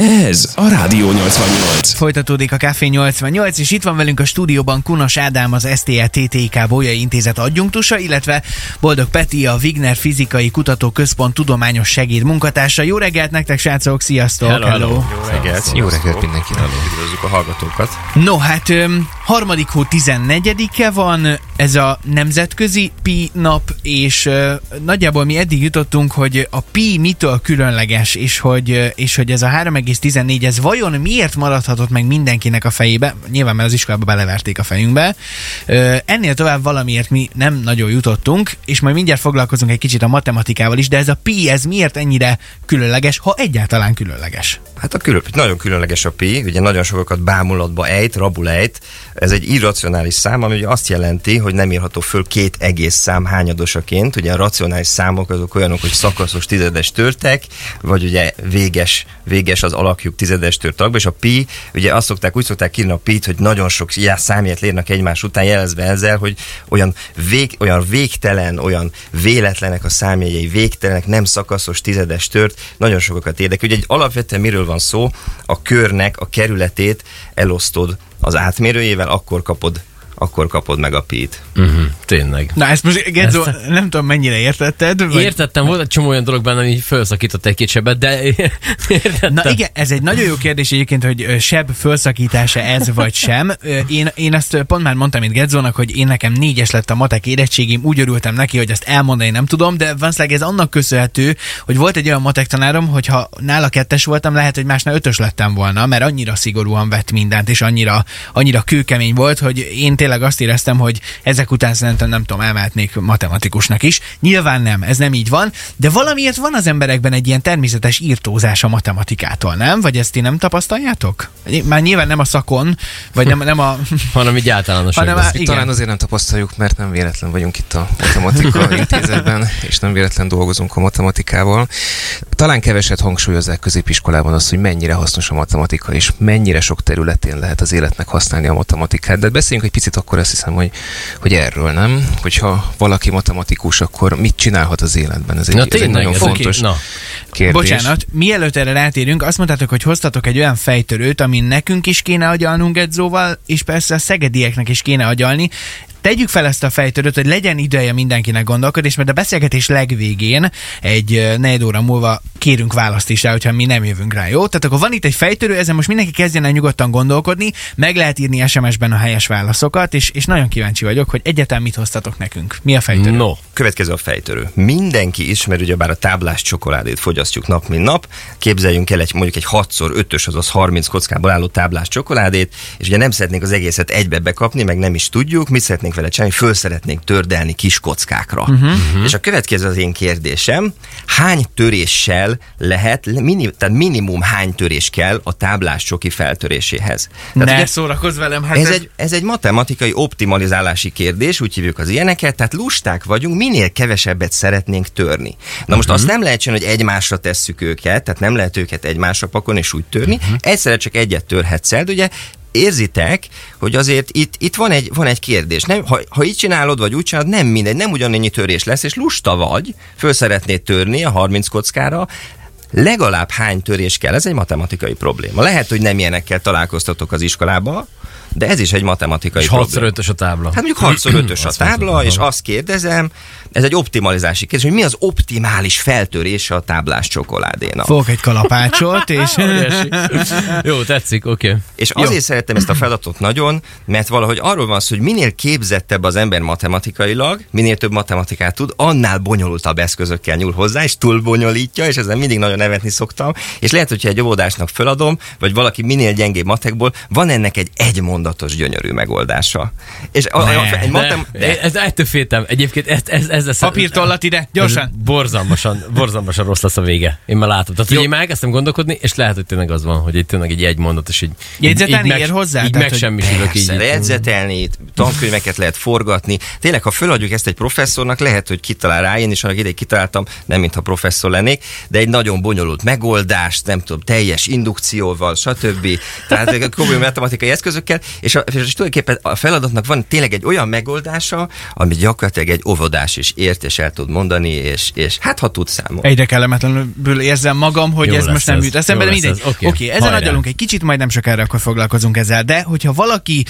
Ez a Rádió 88. Folytatódik a Café 88, és itt van velünk a stúdióban Kunos Ádám, az STL TTK Bolyai Intézet adjunktusa, illetve Boldog Peti, a Wigner Fizikai Kutatóközpont tudományos segéd munkatársa. Jó reggelt nektek, srácok, sziasztok! Hello, hello. Jó reggelt! Jó reggelt mindenkinek! Üdvözlük a hallgatókat! No, hát öm, harmadik hó 14-e van, ez a nemzetközi Pi nap, és ö, nagyjából mi eddig jutottunk, hogy a Pi mitől különleges, és hogy, és hogy ez a 3,14, ez vajon miért maradhatott meg mindenkinek a fejébe? Nyilván, mert az iskolába beleverték a fejünkbe. Ennél tovább valamiért mi nem nagyon jutottunk, és majd mindjárt foglalkozunk egy kicsit a matematikával is, de ez a pi, ez miért ennyire különleges, ha egyáltalán különleges? Hát a külön, nagyon különleges a pi, ugye nagyon sokakat bámulatba ejt, rabul ejt. Ez egy irracionális szám, ami ugye azt jelenti, hogy nem írható föl két egész szám hányadosaként. Ugye a racionális számok azok olyanok, hogy szakaszos tizedes törtek, vagy ugye véges, véges az alakjuk tizedes tört tagba, és a pi, ugye azt szokták, úgy szokták írni a pi hogy nagyon sok számját lérnek egymás után, jelezve ezzel, hogy olyan, vég, olyan végtelen, olyan véletlenek a számjegyei, végtelenek, nem szakaszos tizedes tört, nagyon sokakat érdekel. Ugye egy alapvetően miről van szó, a körnek a kerületét elosztod az átmérőjével, akkor kapod akkor kapod meg a pít. Uh-huh, tényleg. Na ezt most, Gedzo, ezt... nem tudom mennyire értetted. Vagy... Értettem, volt egy csomó olyan dolog benne, ami felszakított egy-két sebet, de értettem. Na igen, ez egy nagyon jó kérdés egyébként, hogy seb felszakítása ez vagy sem. Én, én ezt pont már mondtam itt Gedzónak, hogy én nekem négyes lett a matek érettségim, úgy örültem neki, hogy ezt elmondani nem tudom, de vanszlag ez annak köszönhető, hogy volt egy olyan matek tanárom, hogy ha nála kettes voltam, lehet, hogy másnál ötös lettem volna, mert annyira szigorúan vett mindent, és annyira, annyira kőkemény volt, hogy én tényleg azt éreztem, hogy ezek után szerintem nem tudom, elmehetnék matematikusnak is. Nyilván nem, ez nem így van, de valamiért van az emberekben egy ilyen természetes írtózás a matematikától, nem? Vagy ezt ti nem tapasztaljátok? Már nyilván nem a szakon, vagy nem, nem a... hanem így általános. Hanem a, igen. Talán azért nem tapasztaljuk, mert nem véletlen vagyunk itt a matematika intézetben, és nem véletlen dolgozunk a matematikával. Talán keveset hangsúlyozzák középiskolában azt, hogy mennyire hasznos a matematika, és mennyire sok területén lehet az életnek használni a matematikát. De beszéljünk egy picit picit akkor azt hiszem, hogy, hogy erről nem, hogyha valaki matematikus, akkor mit csinálhat az életben? Ez egy, na, ez egy nagyon ez fontos okay. kérdés. Bocsánat, mielőtt erre rátérünk, azt mondtátok, hogy hoztatok egy olyan fejtörőt, ami nekünk is kéne agyalnunk Edzóval, és persze a szegedieknek is kéne agyalni tegyük fel ezt a fejtörőt, hogy legyen ideje mindenkinek gondolkodni, és mert a beszélgetés legvégén, egy negyed óra múlva kérünk választ is rá, hogyha mi nem jövünk rá, jó? Tehát akkor van itt egy fejtörő, ezen most mindenki kezdjen el nyugodtan gondolkodni, meg lehet írni SMS-ben a helyes válaszokat, és, és nagyon kíváncsi vagyok, hogy egyetem mit hoztatok nekünk. Mi a fejtörő? No, következő a fejtörő. Mindenki ismer, ugye bár a táblás csokoládét fogyasztjuk nap, mint nap. Képzeljünk el egy mondjuk egy 6x5-ös, azaz 30 kockából álló táblás csokoládét, és ugye nem szeretnénk az egészet egybe bekapni, meg nem is tudjuk, mit szeretnénk szeretnénk vele csinálni, föl szeretnénk tördelni kis kockákra. Uh-huh. És a következő az én kérdésem, hány töréssel lehet, mini, tehát minimum hány törés kell a táblás csoki feltöréséhez? Tehát ne ugye, szórakozz velem, hát ez, ez... Egy, ez egy matematikai optimalizálási kérdés, úgy hívjuk az ilyeneket, tehát lusták vagyunk, minél kevesebbet szeretnénk törni. Na most uh-huh. azt nem lehet csinálni, hogy egymásra tesszük őket, tehát nem lehet őket egymásra pakolni és úgy törni, uh-huh. egyszerre csak egyet törhetsz el, de ugye érzitek, hogy azért itt, itt van, egy, van egy kérdés. Nem, ha, ha így csinálod, vagy úgy csinálod, nem mindegy, nem ugyanannyi törés lesz, és lusta vagy, föl szeretnéd törni a 30 kockára, legalább hány törés kell, ez egy matematikai probléma. Lehet, hogy nem ilyenekkel találkoztatok az iskolába, de ez is egy matematikai és probléma. 6 5 a tábla. Hát mondjuk 6 5 a tábla, és azt kérdezem, ez egy optimalizási kérdés, hogy mi az optimális feltörése a táblás csokoládénak. Fogok egy kalapácsot, és... Jó, tetszik, oké. Okay. És azért Jó. szerettem ezt a feladatot nagyon, mert valahogy arról van szó, hogy minél képzettebb az ember matematikailag, minél több matematikát tud, annál bonyolultabb eszközökkel nyúl hozzá, és túl bonyolítja, és ezen mindig nagyon nevetni szoktam. És lehet, hogyha egy óvodásnak feladom, vagy valaki minél gyengébb matekból, van ennek egy egymondatos gyönyörű megoldása. És ne, a, a, egy matem, de, ez ettől féltem. Egyébként ez, ez, ez lesz. Papírtollat ide, gyorsan. Borzalmasan, borzalmasan rossz lesz a vége. Én már látom. Tehát, hogy én már elkezdtem gondolkodni, és lehet, hogy tényleg az van, hogy itt tényleg egy egy mondat, és így, Jegyzetelni így, ér hozzá? Így tehát, megsemmisülök így. Jegyzetelni, tankönyveket lehet forgatni. Tényleg, ha föladjuk ezt egy professzornak, lehet, hogy kitalál rá, én is annak ideig kitaláltam, nem mintha professzor lennék, de egy nagyon bonyolult megoldást, nem tudom, teljes indukcióval, stb. Tehát komoly matematikai eszközökkel, és, a, és tulajdonképpen a feladatnak van tényleg egy olyan megoldása, ami gyakorlatilag egy óvodás is ért, és el tud mondani, és, és hát ha tud számolni. Egyre kellemetlenül érzem magam, hogy Jó ez most nem jut eszembe, de mindegy. Oké, okay. okay, ezen agyalunk egy kicsit, majd nem sokára akkor foglalkozunk ezzel, de hogyha valaki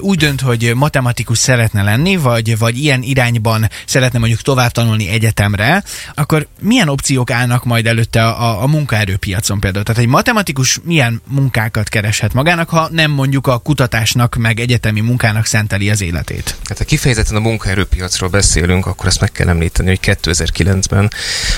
úgy dönt, hogy matematikus szeretne lenni, vagy, vagy ilyen irányban szeretne mondjuk tovább tanulni egyetemre, akkor milyen opciók állnak majd előtte a, a munkaerőpiacon például? Tehát egy matematikus milyen munkákat kereshet magának, ha nem mondjuk a kutatásnak, meg egyetemi munkának szenteli az életét? Hát ha kifejezetten a munkaerőpiacról beszélünk, akkor azt meg kell említeni, hogy 2009-ben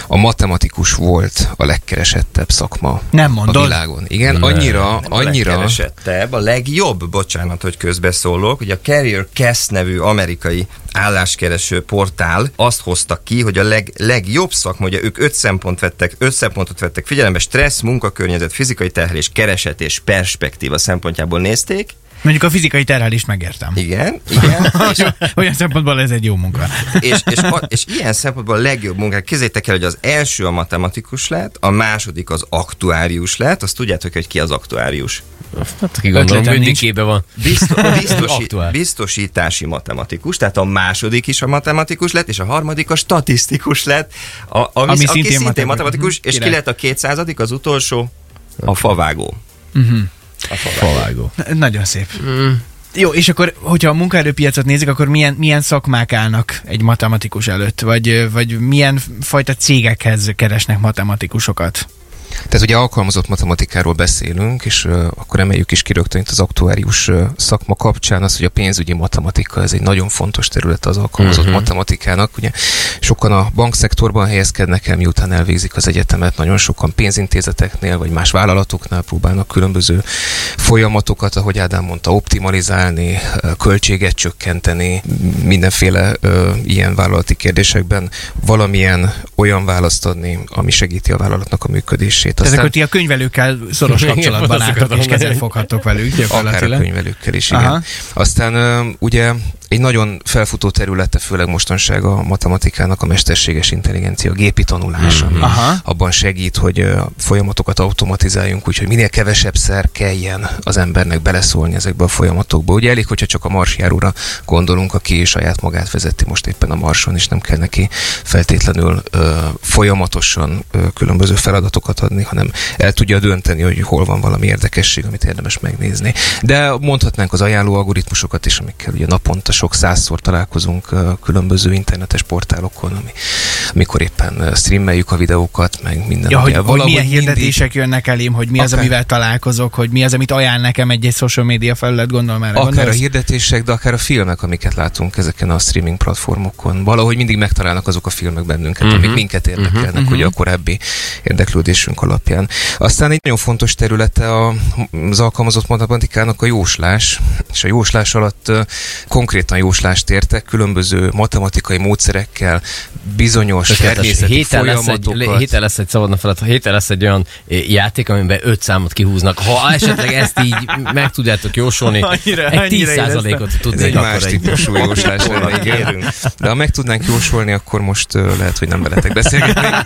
a matematikus volt a legkeresettebb szakma nem mondod. a világon. Igen, nem, annyira, annyira... A legkeresettebb, a legjobb, bocsánat, hogy közbeszólok, hogy a Carrier Cast nevű amerikai álláskereső portál azt hozta ki, hogy a leg, legjobb szakma, ugye ők öt szempont vettek, öt szempontot vettek figyelembe, stressz, munkakörnyezet, fizikai terhelés, kereset és perspektíva szempontjából nézték, Mondjuk a fizikai terhelést megértem. Igen, igen. és, olyan szempontból ez egy jó munka. és, és, és ilyen szempontból a legjobb munkák. Kézzétek el, hogy az első a matematikus lett, a második az aktuárius lett. Azt tudjátok, hogy ki az aktuárius? Hát aki gondolom bündikébe van. Biztos, biztosi, biztosítási matematikus, tehát a második is a matematikus lett, és a harmadik a statisztikus lett, a, ami, ami szintén, szintén matematikus, matematikus és ki lett a kétszázadik, az utolsó? A favágó. Uh-huh. A favágó. favágó. Nagyon szép. Mm. Jó, és akkor, hogyha a munkaerőpiacot nézik, akkor milyen, milyen szakmák állnak egy matematikus előtt? Vagy, vagy milyen fajta cégekhez keresnek matematikusokat? Tehát ugye alkalmazott matematikáról beszélünk, és uh, akkor emeljük is ki rögtön itt az aktuárius uh, szakma kapcsán az, hogy a pénzügyi matematika, ez egy nagyon fontos terület az alkalmazott uh-huh. matematikának. Ugye sokan a bankszektorban helyezkednek el, miután elvégzik az egyetemet, nagyon sokan pénzintézeteknél vagy más vállalatoknál próbálnak különböző folyamatokat, ahogy Ádám mondta, optimalizálni, költséget csökkenteni, mindenféle uh, ilyen vállalati kérdésekben valamilyen olyan választ adni, ami segíti a vállalatnak a működését működését. Aztán... Ezek, hogy a könyvelőkkel szoros kapcsolatban álltok, és kezet foghattok velük. Akár a könyvelőkkel is, igen. Aha. Aztán ugye egy nagyon felfutó területe, főleg mostanság a matematikának a mesterséges intelligencia, a gépi tanulása. Mm-hmm. Aha. Abban segít, hogy folyamatokat automatizáljunk, úgyhogy minél kevesebb szer kelljen az embernek beleszólni ezekbe a folyamatokba. Ugye elég, hogyha csak a marsjáróra gondolunk, aki saját magát vezeti most éppen a marson, és nem kell neki feltétlenül ö, folyamatosan ö, különböző feladatokat adni, hanem el tudja dönteni, hogy hol van valami érdekesség, amit érdemes megnézni. De mondhatnánk az ajánló algoritmusokat is, amikkel ugye naponta sok százszor találkozunk különböző internetes portálokon, ami, amikor éppen streameljük a videókat, meg minden. Ja, hogy, hogy milyen hirdetések mindig... jönnek elém, hogy mi az, akár, amivel találkozok, hogy mi az, amit ajánl nekem egy, egy social media felület, gondolom erre Akár gondolsz? a hirdetések, de akár a filmek, amiket látunk ezeken a streaming platformokon. Valahogy mindig megtalálnak azok a filmek bennünket, uh-huh. amik minket érdekelnek, uh-huh. ugye a korábbi érdeklődésünk alapján. Aztán egy nagyon fontos területe az alkalmazott matematikának a jóslás, és a jóslás alatt konkrét konkrétan jóslást értek, különböző matematikai módszerekkel, bizonyos természeti héten folyamatokat. Lesz egy, héten lesz egy szabadna felett, héten lesz egy olyan eh, játék, amiben öt számot kihúznak. Ha esetleg ezt így meg tudjátok jósolni, annyira, egy 10%-ot tudnék. egy más típusú jóslás De ha meg tudnánk jósolni, akkor most uh, lehet, hogy nem veletek beszélgetni.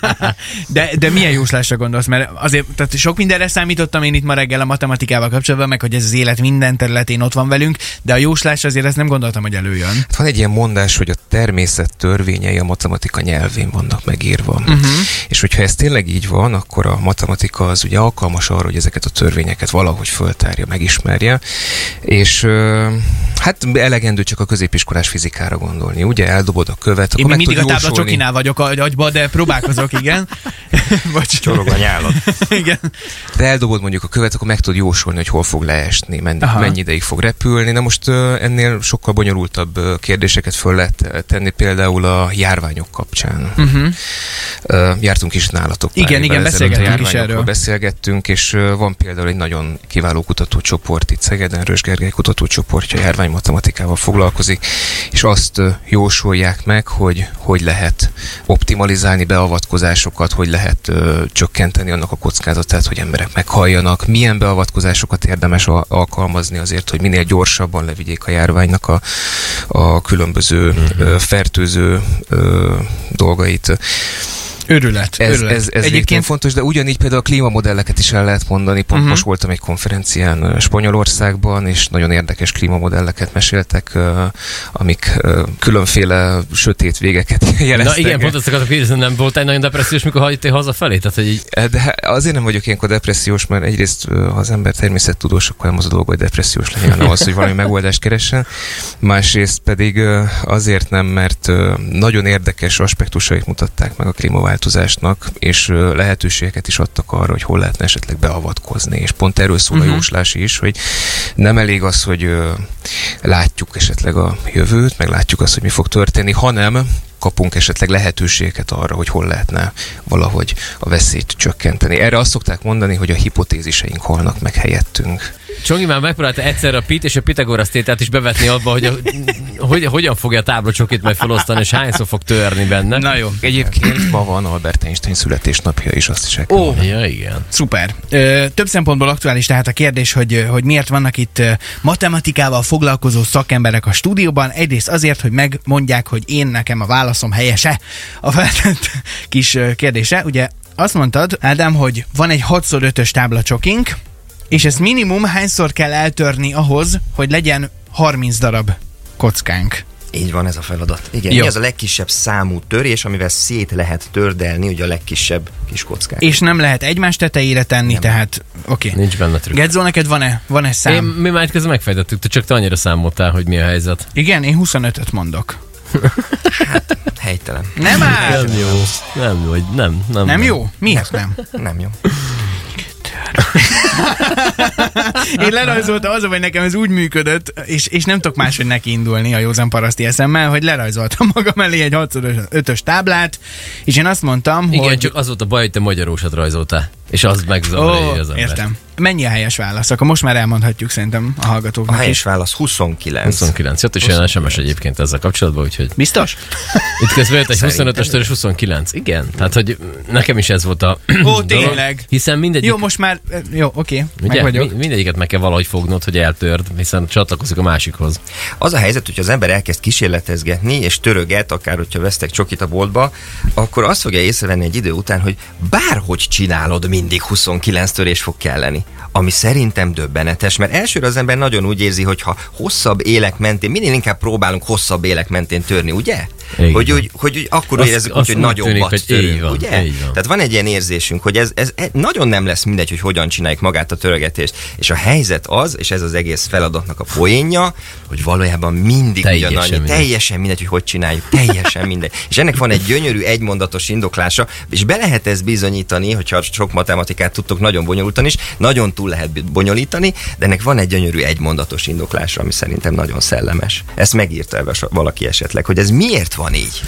De, de milyen jóslásra gondolsz? Mert azért tehát sok mindenre számítottam én itt ma reggel a matematikával kapcsolatban, meg hogy ez az élet minden területén ott van velünk, de a jóslás azért ezt nem gondoltam, hogy hogy előjön. Hát van egy ilyen mondás, hogy a természet törvényei a matematika nyelvén vannak megírva. Uh-huh. És hogyha ez tényleg így van, akkor a matematika az ugye alkalmas arra, hogy ezeket a törvényeket valahogy föltárja, megismerje. És hát elegendő csak a középiskolás fizikára gondolni. Ugye eldobod a követ, Én akkor mindig a táblacsokinál vagyok a agyba, de próbálkozok, igen. Vagy csorog a nyálat. igen. De eldobod mondjuk a követ, akkor meg tudod jósolni, hogy hol fog leesni, mennyi, mennyi ideig fog repülni. Na most ennél sokkal bonyolult bonyolultabb kérdéseket föl lehet tenni, például a járványok kapcsán. Uh-huh. Jártunk is nálatok. Igen, igen, beszélgettünk is erről. Beszélgettünk, és van például egy nagyon kiváló kutatócsoport itt Szegeden, Rös Gergely kutatócsoportja járványmatematikával foglalkozik, és azt jósolják meg, hogy hogy lehet optimalizálni beavatkozásokat, hogy lehet ö, csökkenteni annak a kockázatát, hogy emberek meghalljanak, milyen beavatkozásokat érdemes alkalmazni azért, hogy minél gyorsabban levigyék a járványnak a, a különböző uh-huh. fertőző dolgait. Örület. Ez, örület. ez, ez Egyébként fontos, de ugyanígy például a klímamodelleket is el lehet mondani. Pont uh-huh. most voltam egy konferencián Spanyolországban, és nagyon érdekes klímamodelleket meséltek, amik különféle sötét végeket jeleztek. Na igen, pont azt akartam kérdezni, nem egy nagyon depressziós, mikor hagytál hazafelé? Tehát, hogy így... De azért nem vagyok ilyenkor depressziós, mert egyrészt ha az ember természettudós, akkor nem az a dolog, hogy depressziós legyen, az, hogy valami megoldást keressen. Másrészt pedig azért nem, mert nagyon érdekes aspektusait mutatták meg a klímaváltozásnak, és lehetőségeket is adtak arra, hogy hol lehetne esetleg beavatkozni. És pont erről szól uh-huh. a mhm. jóslási is, hogy nem elég az, hogy látjuk esetleg a jövőt, meg látjuk azt, hogy mi fog történni, hanem kapunk esetleg lehetőségeket arra, hogy hol lehetne valahogy a veszélyt csökkenteni. Erre azt szokták mondani, hogy a hipotéziseink halnak meg helyettünk. Csongi már megpróbálta egyszer a Pit és a Pitagoras tételt is bevetni abba, hogy, a, hogy hogyan fogja a táblacsokit majd felosztani, és hányszor fog törni benne. Na jó. Egyébként ma van Albert Einstein születésnapja is, azt is el Ó, oh, ja, igen. Szuper. Ö, több szempontból aktuális tehát a kérdés, hogy, hogy miért vannak itt matematikával foglalkozó szakemberek a stúdióban. Egyrészt azért, hogy megmondják, hogy én nekem a válaszom helyese. A feltett kis kérdése. Ugye azt mondtad, Ádám, hogy van egy 6x5-ös táblacsokink, és ezt minimum hányszor kell eltörni ahhoz, hogy legyen 30 darab kockánk. Így van ez a feladat. Igen, Jó. ez a legkisebb számú törés, amivel szét lehet tördelni ugye a legkisebb kis kockát. És nem lehet egymás tetejére tenni, nem. tehát oké. Okay. Nincs benne trükk. Gedzó, neked van-e, van-e szám? Én, mi már közben megfejtettük, te csak te annyira számoltál, hogy mi a helyzet. Igen, én 25-öt mondok. hát, helytelen. Nem áll! Nem jó. Nem jó, nem, nem. Nem, nem jó? Miért nem? Nem jó. Én lerajzoltam az, hogy nekem ez úgy működött, és, és nem tudok máshogy neki indulni a józan paraszti eszemmel, hogy lerajzoltam magam elé egy 6 táblát, és én azt mondtam, Igen, hogy... csak az volt a baj, hogy te magyarósat rajzoltál, és az megzavarja oh, az embert. Értem. Mennyi a helyes válasz? Akkor most már elmondhatjuk szerintem a hallgatóknak A helyes is. válasz 29. 29. Jött is olyan SMS egyébként ezzel kapcsolatban, úgyhogy... Biztos? Itt közben jött egy 25-ös és 29. Igen, tehát hogy nekem is ez volt a... Ó, tényleg. Hiszen mindegyik... Jó, most már... Jó, oké, okay, meg vagyok. Mindegyiket meg kell valahogy fognod, hogy eltörd, hiszen csatlakozik a másikhoz. Az a helyzet, hogy az ember elkezd kísérletezgetni, és töröget, akár hogyha vesztek csokit a boltba, akkor azt fogja észrevenni egy idő után, hogy bárhogy csinálod, mindig 29 törés fog kelleni ami szerintem döbbenetes, mert elsőre az ember nagyon úgy érzi, hogy ha hosszabb élek mentén, minél inkább próbálunk hosszabb élek mentén törni, ugye? Igen. Hogy, hogy, hogy, hogy akkor azt, érezzük, azt úgy, hogy nagyobbat törünk, van, ugye? Van. Tehát van egy ilyen érzésünk, hogy ez, ez, ez nagyon nem lesz mindegy, hogy hogyan csináljuk magát a törögetést. És a helyzet az, és ez az egész feladatnak a poénja, hogy valójában mindig teljesen ugyanannyi, mindegy. teljesen mindegy, hogy hogy csináljuk, teljesen mindegy. És ennek van egy gyönyörű egymondatos indoklása, és be lehet ezt bizonyítani, hogyha sok matematikát tudtok nagyon bonyolultan is, nagyon túl lehet bonyolítani, de ennek van egy gyönyörű egymondatos indoklása, ami szerintem nagyon szellemes. Ezt megírta valaki esetleg, hogy ez miért van így?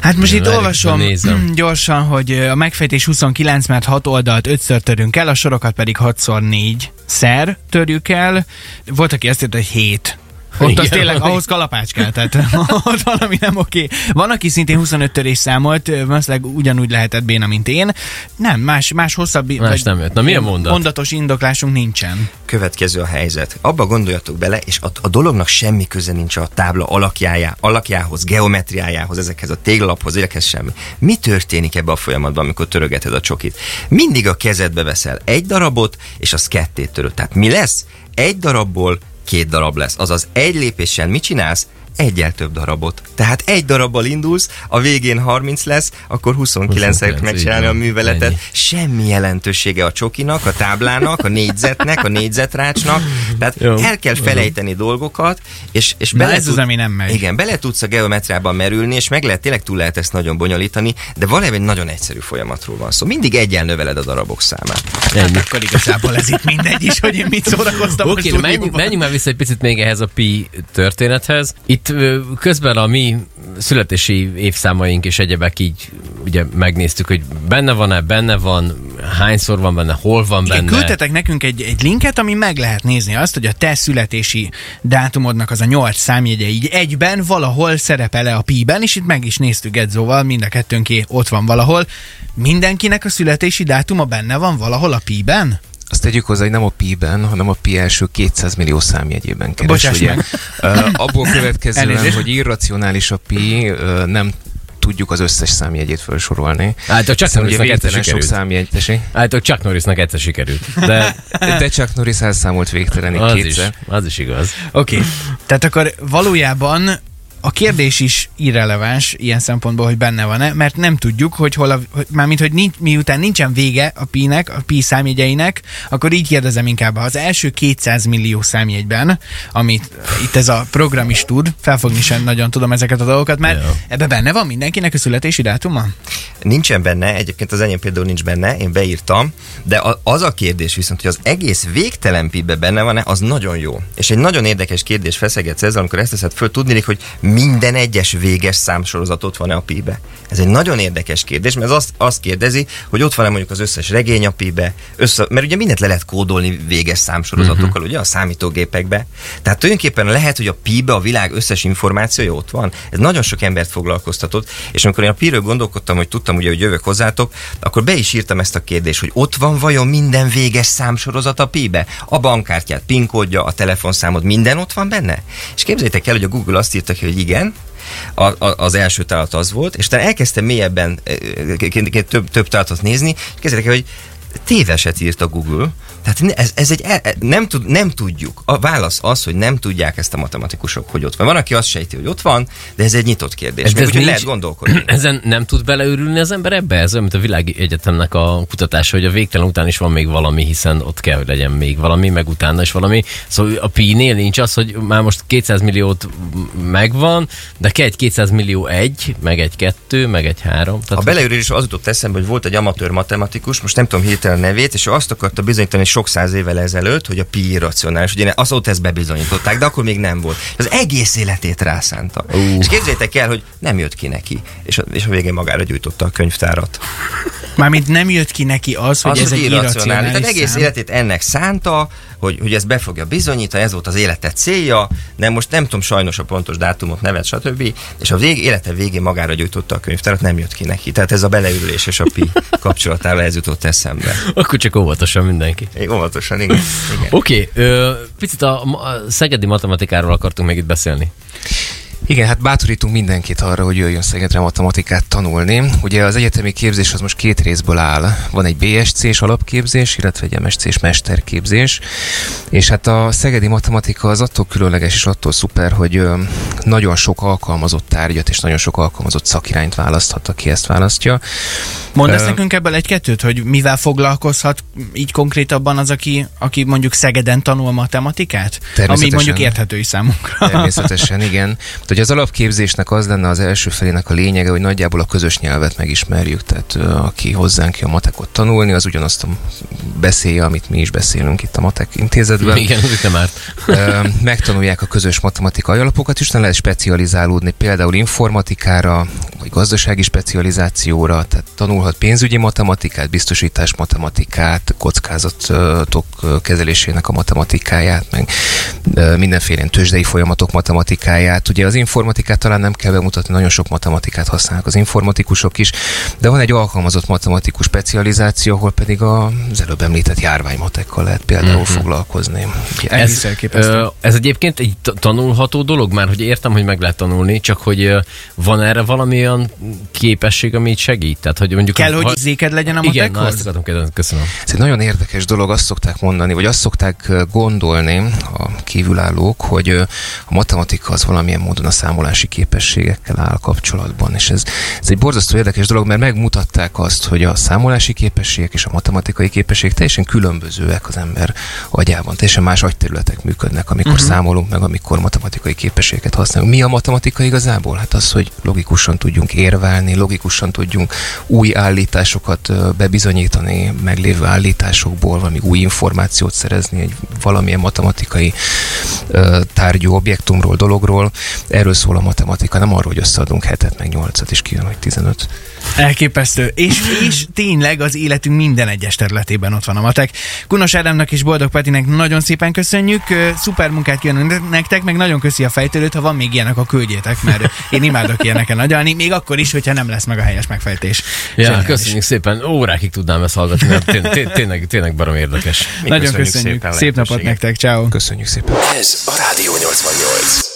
Hát most itt olvasom nézem. gyorsan, hogy a megfejtés 29, mert 6 oldalt 5-ször törünk el, a sorokat pedig 6-szor 4 szer törjük el. Volt, aki azt írta, hogy 7 ott Igen, az tényleg, ahhoz kalapács kell, tehát ott valami nem oké. Van, aki szintén 25 törés számolt, valószínűleg ugyanúgy lehetett béna, mint én. Nem, más, más hosszabb... Más nem jött. Na milyen mondat? Mondatos indoklásunk nincsen. Következő a helyzet. Abba gondoljatok bele, és a, a dolognak semmi köze nincs a tábla alakjájá, alakjához, geometriájához, ezekhez a téglalaphoz, ezekhez semmi. Mi történik ebbe a folyamatban, amikor törögeted a csokit? Mindig a kezedbe veszel egy darabot, és az kettét töröd. Tehát mi lesz? Egy darabból két darab lesz. Azaz egy lépéssel mit csinálsz? Egyel több darabot. Tehát egy darabbal indulsz, a végén 30 lesz, akkor 29 et megcsinálni a műveletet. Ennyi. Semmi jelentősége a csokinak, a táblának, a négyzetnek, a négyzetrácsnak. Tehát Jó. el kell felejteni Jó. dolgokat, és, és bele ez tud, az, ami nem megy. Igen, bele tudsz a geometriában merülni, és meg lehet, tényleg túl lehet ezt nagyon bonyolítani, de valami egy nagyon egyszerű folyamatról van szó. Szóval mindig egyen növeled a darabok számát. Ennyi. Hát akkor igazából ez itt mindegy is, hogy én mit szórakoztam. Oké, okay, menjünk, menjünk már vissza egy picit még ehhez a pi történethez. Itt közben a mi születési évszámaink és egyebek így ugye megnéztük, hogy benne van-e, benne van, hányszor van benne, hol van benne. Igen, küldtetek nekünk egy, egy linket, ami meg lehet nézni azt, hogy a te születési dátumodnak az a nyolc számjegye így egyben valahol szerepel-e a pi-ben, és itt meg is néztük Edzóval, mind a kettőnké ott van valahol. Mindenkinek a születési dátuma benne van valahol a pi-ben? Azt tegyük hozzá, hogy nem a pi-ben, hanem a pi első 200 millió számjegyében keres. Bocsáss ugye. Uh, abból következően, hogy irracionális a pi, uh, nem tudjuk az összes számjegyét felsorolni. Hát csak Norrisnak egyszer sikerült. sok számjegy, Hát csak Norrisnak egyszer sikerült. De, de csak Norris elszámolt végtelenig az kétszer. Is, az is igaz. Oké, okay. tehát akkor valójában a kérdés is irreleváns ilyen szempontból, hogy benne van-e, mert nem tudjuk, hogy hol a, hogy, mármint, hogy nincs, miután nincsen vége a pi-nek, a pi számjegyeinek, akkor így kérdezem inkább, az első 200 millió számjegyben, amit itt ez a program is tud, felfogni sem nagyon tudom ezeket a dolgokat, mert yeah. ebbe benne van mindenkinek a születési dátuma? Nincsen benne, egyébként az enyém például nincs benne, én beírtam, de az a kérdés viszont, hogy az egész végtelen pi benne van-e, az nagyon jó. És egy nagyon érdekes kérdés feszegetsz ezzel, amikor ezt teszed föl, tudni, hogy minden egyes véges számsorozat ott van-e a pi-be? Ez egy nagyon érdekes kérdés, mert ez azt, azt kérdezi, hogy ott van-e mondjuk az összes regény a pi-be, össze, mert ugye mindent le lehet kódolni véges számsorozatokkal, uh-huh. ugye a számítógépekbe. Tehát tulajdonképpen lehet, hogy a pi-be a világ összes információja ott van. Ez nagyon sok embert foglalkoztatott, és amikor én a pi-ről gondolkodtam, hogy tudtam ugye, hogy jövök hozzátok, akkor be is írtam ezt a kérdést, hogy ott van vajon minden véges számsorozat a pi-be? A bankkártyát, PIN kódja, a telefonszámod, minden ott van benne? És képzeljétek el, hogy a Google azt írta ki, hogy igen, a, a, az első találat az volt, és utána elkezdtem mélyebben több, több találatot nézni, és kezdtek hogy téveset írt a Google, tehát ez, ez egy, e, e, nem, tud, nem tudjuk. A válasz az, hogy nem tudják ezt a matematikusok, hogy ott van. Van, aki azt sejti, hogy ott van, de ez egy nyitott kérdés. Ez, Még ez úgy, lehet gondolkodni. Ezen nem tud beleőrülni az ember ebbe? Ez olyan, mint a világi egyetemnek a kutatása, hogy a végtelen után is van még valami, hiszen ott kell, hogy legyen még valami, meg utána is valami. Szóval a pi-nél nincs az, hogy már most 200 milliót megvan, de kell egy 200 millió egy, meg egy kettő, meg egy három. Tehát a beleőrülés az jutott eszembe, hogy volt egy amatőr matematikus, most nem tudom hirtelen nevét, és ő azt akarta bizonyítani, sok száz évvel ezelőtt, hogy a pi irracionális. Ugye azóta ezt bebizonyították, de akkor még nem volt. Az egész életét rászánta. Uh. És képzeljétek el, hogy nem jött ki neki. És a, és a végén magára gyújtotta a könyvtárat. Mármint nem jött ki neki az, hogy az, ez hogy egy irracionális. Tehát egész életét ennek szánta, hogy, hogy ezt be fogja bizonyítani, ez volt az élete célja, nem most nem tudom sajnos a pontos dátumot, nevet, stb. És a vég, élete végén magára gyújtotta a könyvtárat, nem jött ki neki. Tehát ez a beleülés és a pi kapcsolatával ez jutott eszembe. Akkor csak óvatosan mindenki. É, óvatosan, igen. igen. Oké, okay, picit a, a szegedi matematikáról akartunk még itt beszélni. Igen, hát bátorítunk mindenkit arra, hogy jöjjön Szegedre matematikát tanulni. Ugye az egyetemi képzés az most két részből áll. Van egy BSC-s alapképzés, illetve egy MSC-s mesterképzés. És hát a szegedi matematika az attól különleges és attól szuper, hogy nagyon sok alkalmazott tárgyat és nagyon sok alkalmazott szakirányt választhat, aki ezt választja. Mondasz uh, nekünk ebből egy-kettőt, hogy mivel foglalkozhat így konkrétabban az, aki, aki mondjuk Szegeden tanul matematikát? Ami mondjuk érthető is számunkra. Természetesen, igen. Hogy az alapképzésnek az lenne az első felének a lényege, hogy nagyjából a közös nyelvet megismerjük. Tehát aki hozzánk jön matekot tanulni, az ugyanazt a beszélje, amit mi is beszélünk itt a Matek intézetben. Igen, nem árt. Megtanulják a közös matematikai alapokat, és lehet specializálódni például informatikára, vagy gazdasági specializációra, tehát tanulhat pénzügyi matematikát, biztosítás matematikát, kockázatok kezelésének a matematikáját, meg mindenféle tőzsdei folyamatok matematikáját. Ugye az informatikát talán nem kell bemutatni, nagyon sok matematikát használnak az informatikusok is, de van egy alkalmazott matematikus specializáció, ahol pedig az előbb említett járványmatekkal lehet például uh-huh. foglalkozni. Ez, ö, ez egyébként egy tanulható dolog, már hogy értem, hogy meg lehet tanulni, csak hogy van erre valami olyan képesség, ami segít? Tehát, hogy mondjuk Kell, a, hogy zéked legyen a matekhoz? Igen, na, ezt akartam kérdezni, köszönöm. Ez egy nagyon érdekes dolog, azt szokták mondani, vagy azt szokták gondolni a kívülállók, hogy a matematika az valamilyen módon a számolási képességekkel áll kapcsolatban. És ez, ez egy borzasztó érdekes dolog, mert megmutatták azt, hogy a számolási képességek és a matematikai képességek teljesen különbözőek az ember agyában. Teljesen más agyterületek működnek, amikor uh-huh. számolunk, meg amikor matematikai képességeket használunk. Mi a matematika igazából? Hát az, hogy logikusan tudjunk érvelni, logikusan tudjunk új állításokat bebizonyítani, meglévő állításokból valami új információt szerezni egy valamilyen matematikai tárgyú objektumról, dologról. Erről szól a matematika, nem arról, hogy összeadunk hetet, meg nyolcat, és kijön, hogy 15. Elképesztő. És, és tényleg az életünk minden egyes területében ott van a matek. Kunos Ádámnak és Boldog Petinek nagyon szépen köszönjük. Szuper munkát kívánunk nektek, meg nagyon köszi a fejtőlőt, ha van még ilyenek, a küldjétek, mert én imádok ilyeneken nagyalni, még akkor is, hogyha nem lesz meg a helyes megfejtés. Ja, Zseniális. köszönjük szépen. Órákig tudnám ezt hallgatni, mert tényleg, tényleg, tényleg barom érdekes. Mi nagyon köszönjük. köszönjük. Szép napot nektek. Ciao. Köszönjük szépen. Ez a Rádió 88.